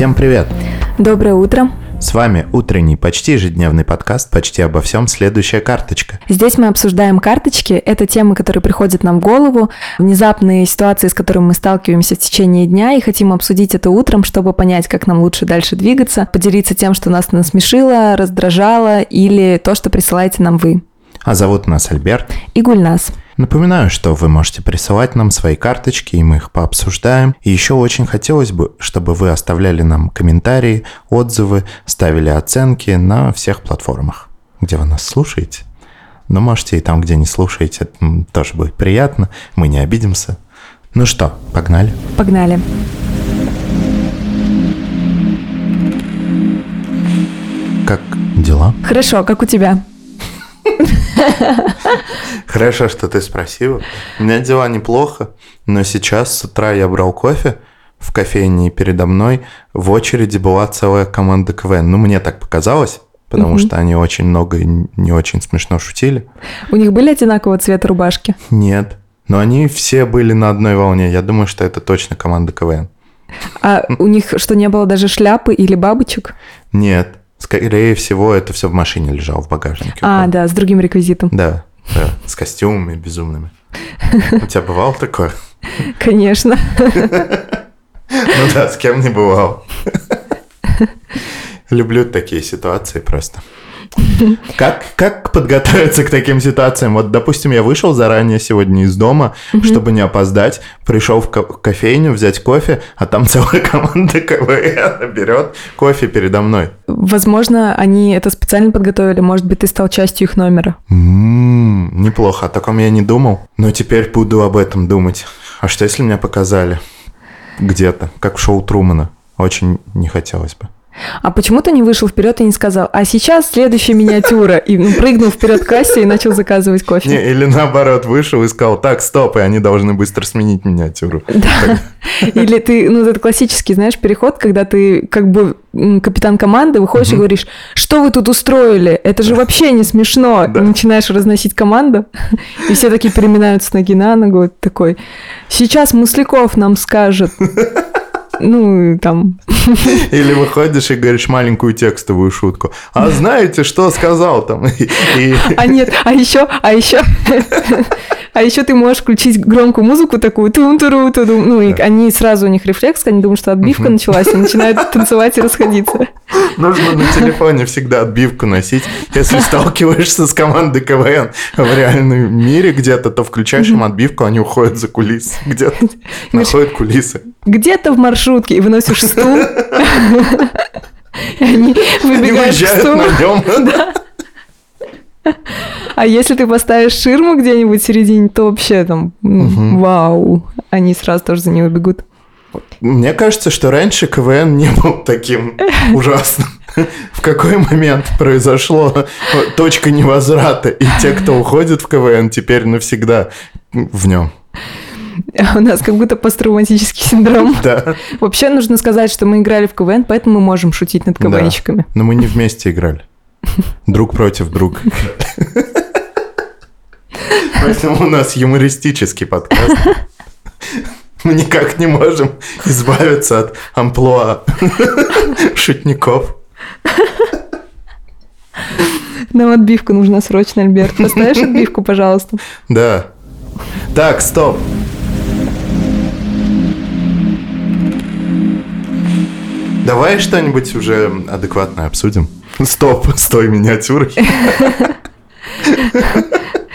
Всем привет! Доброе утро! С вами утренний, почти ежедневный подкаст «Почти обо всем. Следующая карточка». Здесь мы обсуждаем карточки. Это темы, которые приходят нам в голову, внезапные ситуации, с которыми мы сталкиваемся в течение дня, и хотим обсудить это утром, чтобы понять, как нам лучше дальше двигаться, поделиться тем, что нас насмешило, раздражало, или то, что присылаете нам вы. А зовут нас Альберт. И Гульнас. Напоминаю, что вы можете присылать нам свои карточки, и мы их пообсуждаем. И еще очень хотелось бы, чтобы вы оставляли нам комментарии, отзывы, ставили оценки на всех платформах, где вы нас слушаете. Но можете и там, где не слушаете, тоже будет приятно, мы не обидимся. Ну что, погнали? Погнали. Как дела? Хорошо, как у тебя? Хорошо, что ты спросила. У меня дела неплохо, но сейчас с утра я брал кофе в кофейне, и передо мной в очереди была целая команда КВН. Ну, мне так показалось, потому что они очень много и не очень смешно шутили. У них были одинакового цвета рубашки? Нет, но они все были на одной волне. Я думаю, что это точно команда КВН. А у них что, не было даже шляпы или бабочек? Нет. Скорее всего, это все в машине лежало в багажнике. А, да, с другим реквизитом. Да, да, с костюмами безумными. У тебя бывало такое? Конечно. Ну да, с кем не бывал. Люблю такие ситуации просто. Как, как подготовиться к таким ситуациям? Вот, допустим, я вышел заранее сегодня из дома, угу. чтобы не опоздать, пришел в кофейню взять кофе, а там целая команда КВН берет кофе передо мной. Возможно, они это специально подготовили, может быть, ты стал частью их номера. М-м, неплохо, о таком я не думал, но теперь буду об этом думать. А что, если меня показали где-то, как в шоу Трумана? Очень не хотелось бы. А почему ты не вышел вперед и не сказал, а сейчас следующая миниатюра, и ну, прыгнул вперед к кассе и начал заказывать кофе? Не, или наоборот, вышел и сказал, так, стоп, и они должны быстро сменить миниатюру. Да. Или ты, ну, это классический, знаешь, переход, когда ты как бы капитан команды, выходишь угу. и говоришь, что вы тут устроили? Это же вообще не смешно. Да. Начинаешь разносить команду, и все такие переминаются ноги на ногу, такой, сейчас Масляков нам скажет ну, там... Или выходишь и говоришь маленькую текстовую шутку. А знаете, что сказал там? И... А нет, а еще, а еще... А еще ты можешь включить громкую музыку такую, тун туру ту ну и они сразу у них рефлекс, они думают, что отбивка началась, и начинают танцевать и расходиться. Нужно на телефоне всегда отбивку носить. Если сталкиваешься с командой КВН в реальном мире где-то, то включаешь им отбивку, они уходят за кулисы, где-то находят кулисы. Где-то в маршрутке и выносишь стул. И они выбегают стулу. на нем. Да. А если ты поставишь ширму где-нибудь в середине, то вообще там угу. вау, они сразу тоже за него бегут. Мне кажется, что раньше КВН не был таким ужасным. В какой момент произошло точка невозврата, и те, кто уходит в КВН, теперь навсегда в нем. У нас как будто посттравматический синдром. Да. Вообще нужно сказать, что мы играли в КВН, поэтому мы можем шутить над КВНщиками. Да. Но мы не вместе играли. Друг против друга. Поэтому у нас юмористический подкаст. Мы никак не можем избавиться от амплуа шутников. Нам отбивку нужна срочно, Альберт. Поставишь отбивку, пожалуйста? Да. Так, стоп. Давай что-нибудь уже адекватное обсудим. Стоп с той миниатюрой.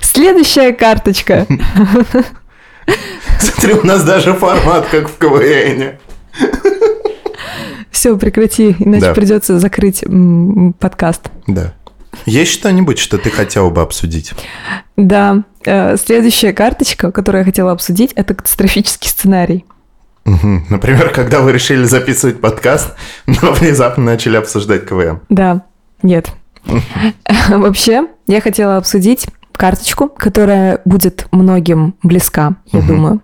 Следующая карточка. Смотри, у нас даже формат, как в КВН. Все, прекрати, иначе да. придется закрыть подкаст. Да. Есть что-нибудь, что ты хотела бы обсудить? Да. Э, следующая карточка, которую я хотела обсудить, это катастрофический сценарий. Угу. Например, когда вы решили записывать подкаст, но внезапно начали обсуждать КВН. Да, нет. Вообще, я хотела обсудить карточку, которая будет многим близка, я угу. думаю.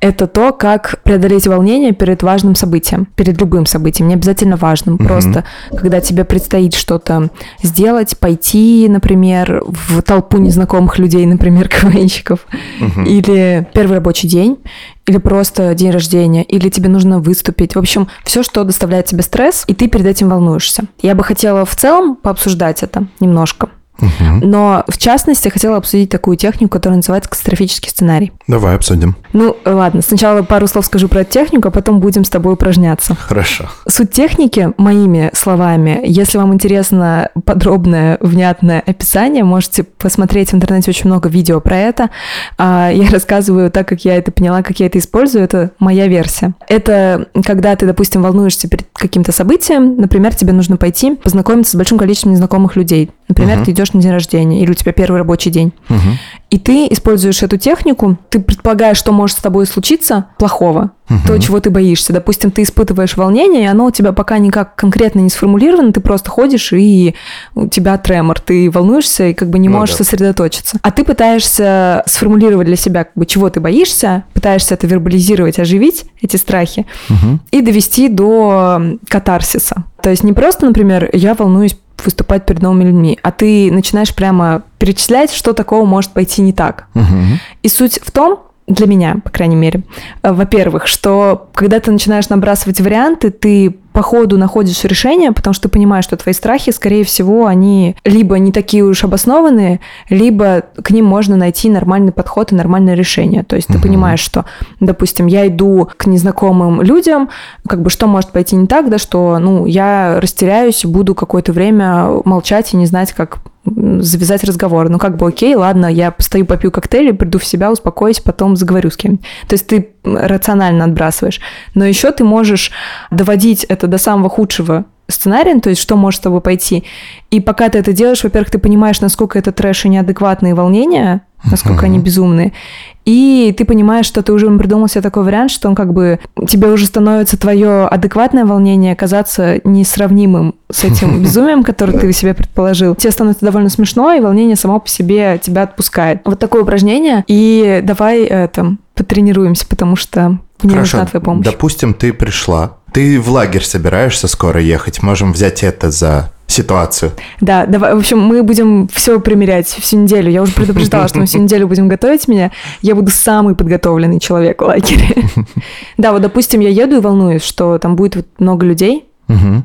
это то, как преодолеть волнение перед важным событием, перед любым событием, не обязательно важным, Мгм. просто когда тебе предстоит что-то сделать, пойти, например, в толпу незнакомых людей, например, КВНщиков, Мгм. или первый рабочий день, или просто день рождения, или тебе нужно выступить. В общем, все, что доставляет тебе стресс, и ты перед этим волнуешься. Я бы хотела в целом пообсуждать это немножко. Но в частности хотела обсудить такую технику, которая называется катастрофический сценарий. Давай обсудим. Ну, ладно, сначала пару слов скажу про эту технику, а потом будем с тобой упражняться. Хорошо. Суть техники, моими словами, если вам интересно подробное, внятное описание, можете посмотреть в интернете очень много видео про это. А Я рассказываю так, как я это поняла, как я это использую, это моя версия. Это когда ты, допустим, волнуешься перед каким-то событием, например, тебе нужно пойти познакомиться с большим количеством незнакомых людей. Например, Мгм. ты идешь на день рождения, или у тебя первый рабочий день. Мгм. И ты используешь эту технику, ты предполагаешь, что может с тобой случиться плохого, Мгм. то, чего ты боишься. Допустим, ты испытываешь волнение, и оно у тебя пока никак конкретно не сформулировано, ты просто ходишь, и у тебя тремор, ты волнуешься и как бы не Ну можешь да. сосредоточиться. А ты пытаешься сформулировать для себя, как бы, чего ты боишься, пытаешься это вербализировать, оживить эти страхи Мгм. и довести до катарсиса. То есть не просто, например, я волнуюсь выступать перед новыми людьми, а ты начинаешь прямо перечислять, что такого может пойти не так. Мгм. И суть в том, для меня, по крайней мере, э, во-первых, что когда ты начинаешь набрасывать варианты, ты по ходу находишь решение, потому что ты понимаешь, что твои страхи, скорее всего, они либо не такие уж обоснованные, либо к ним можно найти нормальный подход и нормальное решение. То есть ты Мгм. понимаешь, что, допустим, я иду к незнакомым людям, как бы что может пойти не так, да, что, ну, я растеряюсь, буду какое-то время молчать и не знать, как завязать разговор. Ну, как бы окей, ладно, я постою, попью коктейли, приду в себя, успокоюсь, потом заговорю с кем-нибудь. То есть ты рационально отбрасываешь. Но еще ты можешь доводить это до самого худшего сценария, то есть что может с тобой пойти. И пока ты это делаешь, во-первых, ты понимаешь, насколько это трэш и неадекватные волнения, насколько они безумные. И ты понимаешь, что ты уже придумал себе такой вариант, что он как бы тебе уже становится твое адекватное волнение казаться несравнимым с этим безумием, которое ты себе предположил. Тебе становится довольно смешно, и волнение само по себе тебя отпускает. Вот такое упражнение. И давай это потренируемся, потому что мне нужна твоя помощь. Допустим, ты пришла. Ты в лагерь собираешься скоро ехать. Можем взять это за ситуацию. Да, давай, в общем, мы будем все примерять всю неделю. Я уже предупреждала, что мы всю неделю будем готовить меня. Я буду самый подготовленный человек в лагере. Да, вот, допустим, я еду и волнуюсь, что там будет много людей Мгм.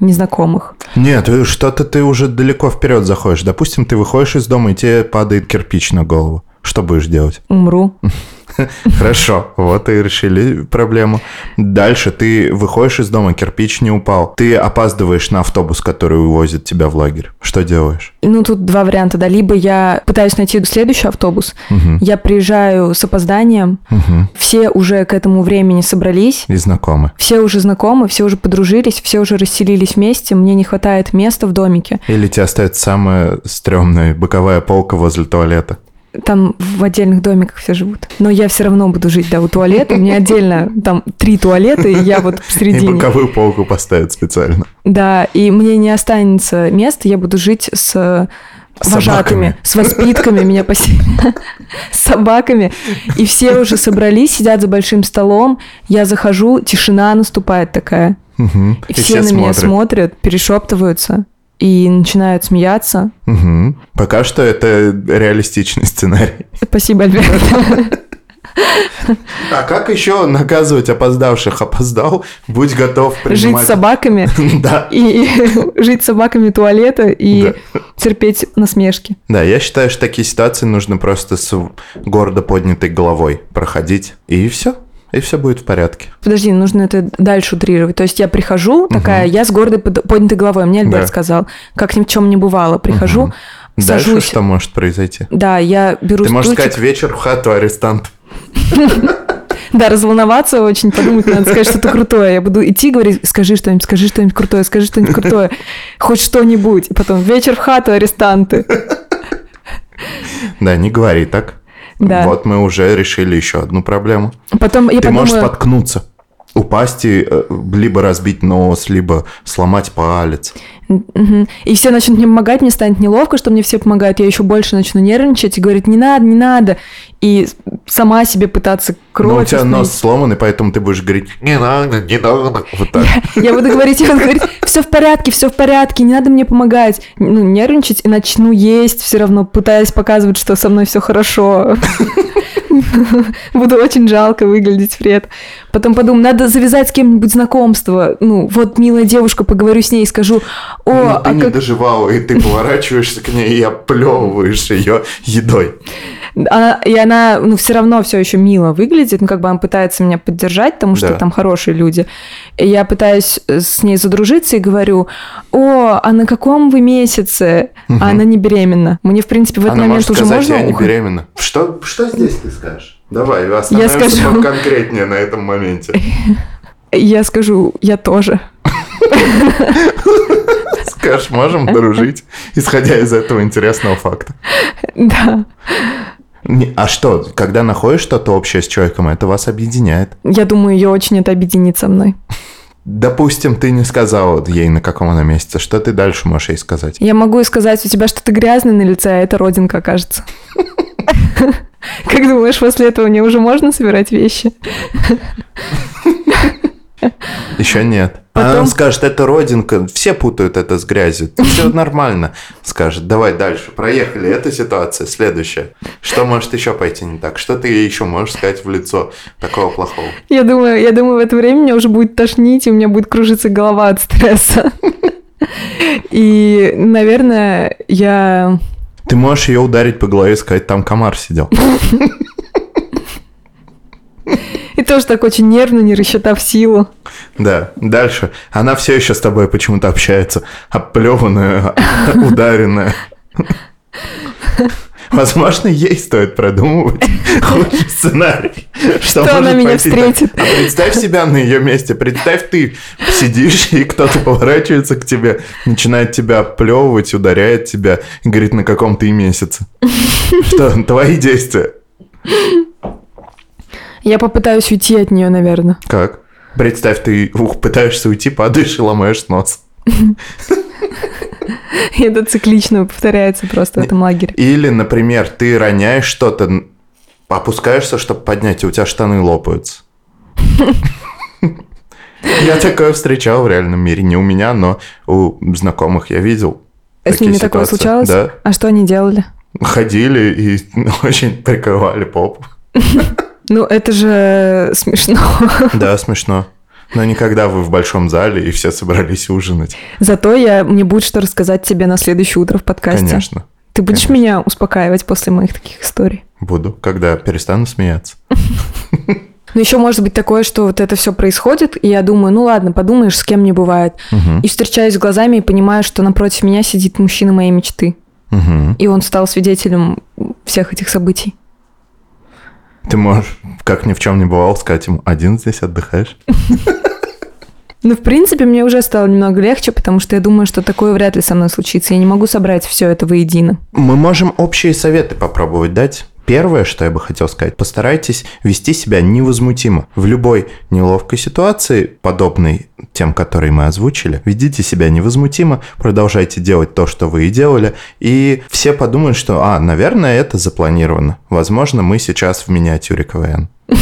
незнакомых. Нет, э, что-то ты уже далеко вперед заходишь. Допустим, ты выходишь из дома, и тебе падает кирпич на голову. Что будешь делать? Умру. Хорошо, вот и решили проблему. Дальше ты выходишь из дома, кирпич не упал. Ты опаздываешь на автобус, который увозит тебя в лагерь. Что делаешь? Ну, тут два варианта, да. Либо я пытаюсь найти следующий автобус, Мгм. я приезжаю с опозданием, Мгм. все уже к этому времени собрались, И знакомы. все уже знакомы, все уже подружились, все уже расселились вместе, мне не хватает места в домике. Или тебе остается самая стрёмная боковая полка возле туалета. Там в отдельных домиках все живут. Но я все равно буду жить, да, у туалета. У меня отдельно там три туалета, и я вот И посередине. боковую полку поставят специально. Да, и мне не останется места, я буду жить с С вожатыми, с воспитками меня поселят, с собаками. И все уже собрались, сидят за большим столом. Я захожу, тишина наступает такая. Мгм. И, все, на меня смотрят, перешептываются и начинают смеяться. Мгм. Пока что это реалистичный сценарий. Спасибо, Альберт. А как еще наказывать опоздавших? Опоздал, будь готов Жить принимать... с собаками Да. и жить с собаками туалета и терпеть насмешки. Да, я считаю, что такие ситуации нужно просто с гордо поднятой головой проходить, и все. И все будет в порядке. Подожди, нужно это дальше утрировать. То есть я прихожу, такая, я с гордой под- поднятой головой. Мне Альберт Да. сказал, как ни в чем не бывало. Прихожу, Мгм. Дальше сажусь. что может произойти? Да, я беру Ты можешь стульчик. сказать вечер в хату арестант. Да, разволноваться очень, подумать, надо сказать что-то крутое. Я буду идти, говорить, скажи что-нибудь, скажи что-нибудь крутое, скажи что-нибудь крутое. Хоть что-нибудь. И потом, вечер в хату, арестанты. Да, не говори так. Да. Вот мы уже решили еще одну проблему. Потом я Ты подумаю... можешь споткнуться, упасть и э, либо разбить нос, либо сломать палец. И все начнут мне помогать, мне станет неловко, что мне все помогают, я еще больше начну нервничать и говорить, не надо, не надо. И сама себе пытаться кровь Но у тебя нос сломанный, поэтому ты будешь говорить «не надо, не надо». Вот так. Я буду говорить, я буду говорить, все в порядке, все в порядке, не надо мне помогать. Ну, нервничать и начну есть, все равно пытаясь показывать, что со мной все хорошо. Буду очень жалко выглядеть при этом. Потом подумаю, надо завязать с кем-нибудь знакомство. Ну, вот милая девушка, поговорю с ней и скажу, о, Но ты а не как... доживала, и ты поворачиваешься к ней и оплевываешь ее едой. Она- и она, ну, все равно все еще мило выглядит, ну, как бы она пытается меня поддержать, потому что Да. там хорошие люди. И я пытаюсь с ней задружиться и говорю, о, а на каком вы месяце? А она не беременна. Мне, в принципе, в этот Она момент может уже сказать, можно я не уходить? беременна. Что, что здесь ты скажешь? Давай, остановимся скажу. конкретнее на этом моменте. Я скажу, я тоже. Скажешь, можем дружить, исходя из этого интересного факта. Да. А что, когда находишь что-то общее с человеком, это вас объединяет? Я думаю, ее очень это объединит со мной. Допустим, ты не сказала ей, на каком она месяце. Что ты дальше можешь ей сказать? Я могу ей сказать, у тебя что-то грязное на лице, а это родинка, кажется. Как думаешь, после этого мне уже можно собирать вещи? Еще нет. Потом- Она скажет, это родинка, все путают это с грязью. Все нормально. Скажет, давай дальше, проехали. Эта ситуация, следующая. Что может еще пойти не так? Что ты ей еще можешь сказать в лицо такого плохого? Я думаю, я думаю, в это время меня уже будет тошнить, и у меня будет кружиться голова от стресса. И, наверное, я... Ты можешь ее ударить по голове и сказать, там комар сидел. И тоже так очень нервно, не рассчитав силу. Да, дальше. Она все еще с тобой почему-то общается. Оплеванная, ударенная. Возможно, ей стоит продумывать худший сценарий. Что, Что она меня пойти так. встретит. А представь себя на ее месте. Представь, ты сидишь, и кто-то поворачивается к тебе, начинает тебя оплевывать, ударяет тебя и говорит, на каком ты месяце. Что, твои действия? Я попытаюсь уйти от нее, наверное. Как? Представь, ты ух, пытаешься уйти, падаешь и ломаешь нос. Это циклично повторяется просто в этом лагере. Или, например, ты роняешь что-то, опускаешься, чтобы поднять, и у тебя штаны лопаются. Я такое встречал в реальном мире. Не у меня, но у знакомых я видел. С такие ними такое случалось? Да. А что они делали? Ходили и очень прикрывали попу. Ну, это же смешно. Да, смешно. Но никогда вы в большом зале и все собрались ужинать. Зато я, мне будет что рассказать тебе на следующее утро в подкасте. Конечно. Ты будешь конечно. меня успокаивать после моих таких историй? Буду, когда перестану смеяться. Но еще может быть такое, что вот это все происходит, и я думаю, ну ладно, подумаешь, с кем не бывает. И встречаюсь глазами и понимаю, что напротив меня сидит мужчина моей мечты. И он стал свидетелем всех этих событий. Ты можешь, как ни в чем не бывало, сказать ему, один здесь отдыхаешь? Ну, в принципе, мне уже стало немного легче, потому что я думаю, что такое вряд ли со мной случится. Я не могу собрать все это воедино. Мы можем общие советы попробовать дать. Первое, что я бы хотел сказать, постарайтесь вести себя невозмутимо. В любой неловкой ситуации, подобной тем, которые мы озвучили, ведите себя невозмутимо, продолжайте делать то, что вы и делали, и все подумают, что, а, наверное, это запланировано. Возможно, мы сейчас в миниатюре КВН.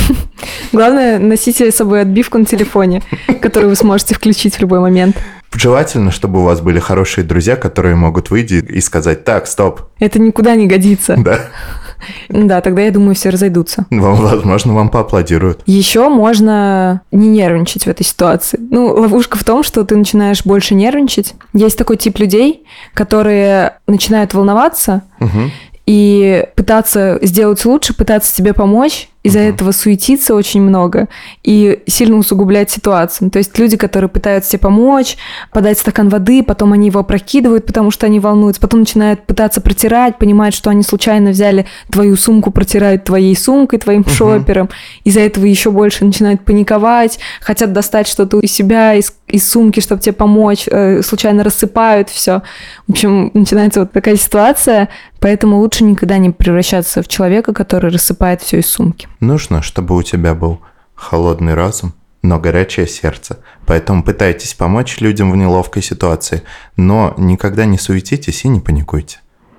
Главное, носите с собой отбивку на телефоне, которую вы сможете включить в любой момент. Желательно, чтобы у вас были хорошие друзья, которые могут выйти и сказать, так, стоп, Это никуда не годится. да, Да, тогда, я думаю, все разойдутся. Вам, возможно, вам поаплодируют. Еще можно не нервничать в этой ситуации. Ну, ловушка в том, что ты начинаешь больше нервничать. Есть такой тип людей, которые начинают волноваться Мгм. и пытаться сделать лучше, пытаться тебе помочь, из-за этого суетиться очень много и сильно усугублять ситуацию. То есть люди, которые пытаются тебе помочь, подать стакан воды, потом они его опрокидывают, потому что они волнуются, потом начинают пытаться протирать, понимают, что они случайно взяли твою сумку, протирают твоей сумкой, твоим шопером, из-за этого еще больше начинают паниковать, хотят достать что-то из себя, из, из сумки, чтобы тебе помочь, э, случайно рассыпают все. В общем, начинается вот такая ситуация, поэтому лучше никогда не превращаться в человека, который рассыпает все из сумки. Нужно, чтобы у тебя был холодный разум но горячее сердце. Поэтому пытайтесь помочь людям в неловкой ситуации, но никогда не суетитесь и не паникуйте.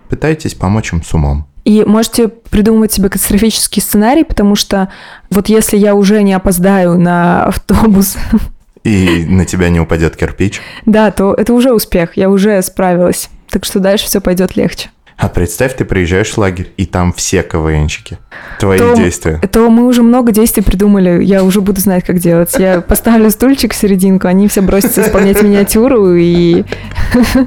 Пытайтесь помочь им с умом. И можете придумывать себе катастрофический сценарий, потому что вот если я уже не опоздаю на автобус, И на тебя не упадет кирпич. да, то это уже успех, я уже справилась. Так что дальше все пойдет легче. А представь, ты приезжаешь в лагерь, и там все КВНщики. Твои То- действия. То мы уже много действий придумали, я уже буду знать, как делать. Я поставлю стульчик в серединку, они все бросятся исполнять миниатюру, и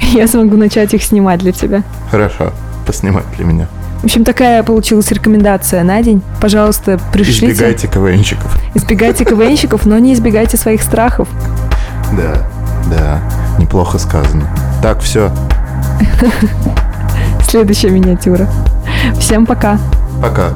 я смогу начать их снимать для тебя. Хорошо, поснимай для меня. В общем, такая получилась рекомендация на день. Пожалуйста, пришлите. Избегайте КВНщиков. Избегайте КВНщиков, но не избегайте своих страхов. Да, да, неплохо сказано. Так, все, Следующая миниатюра. Всем пока. пока.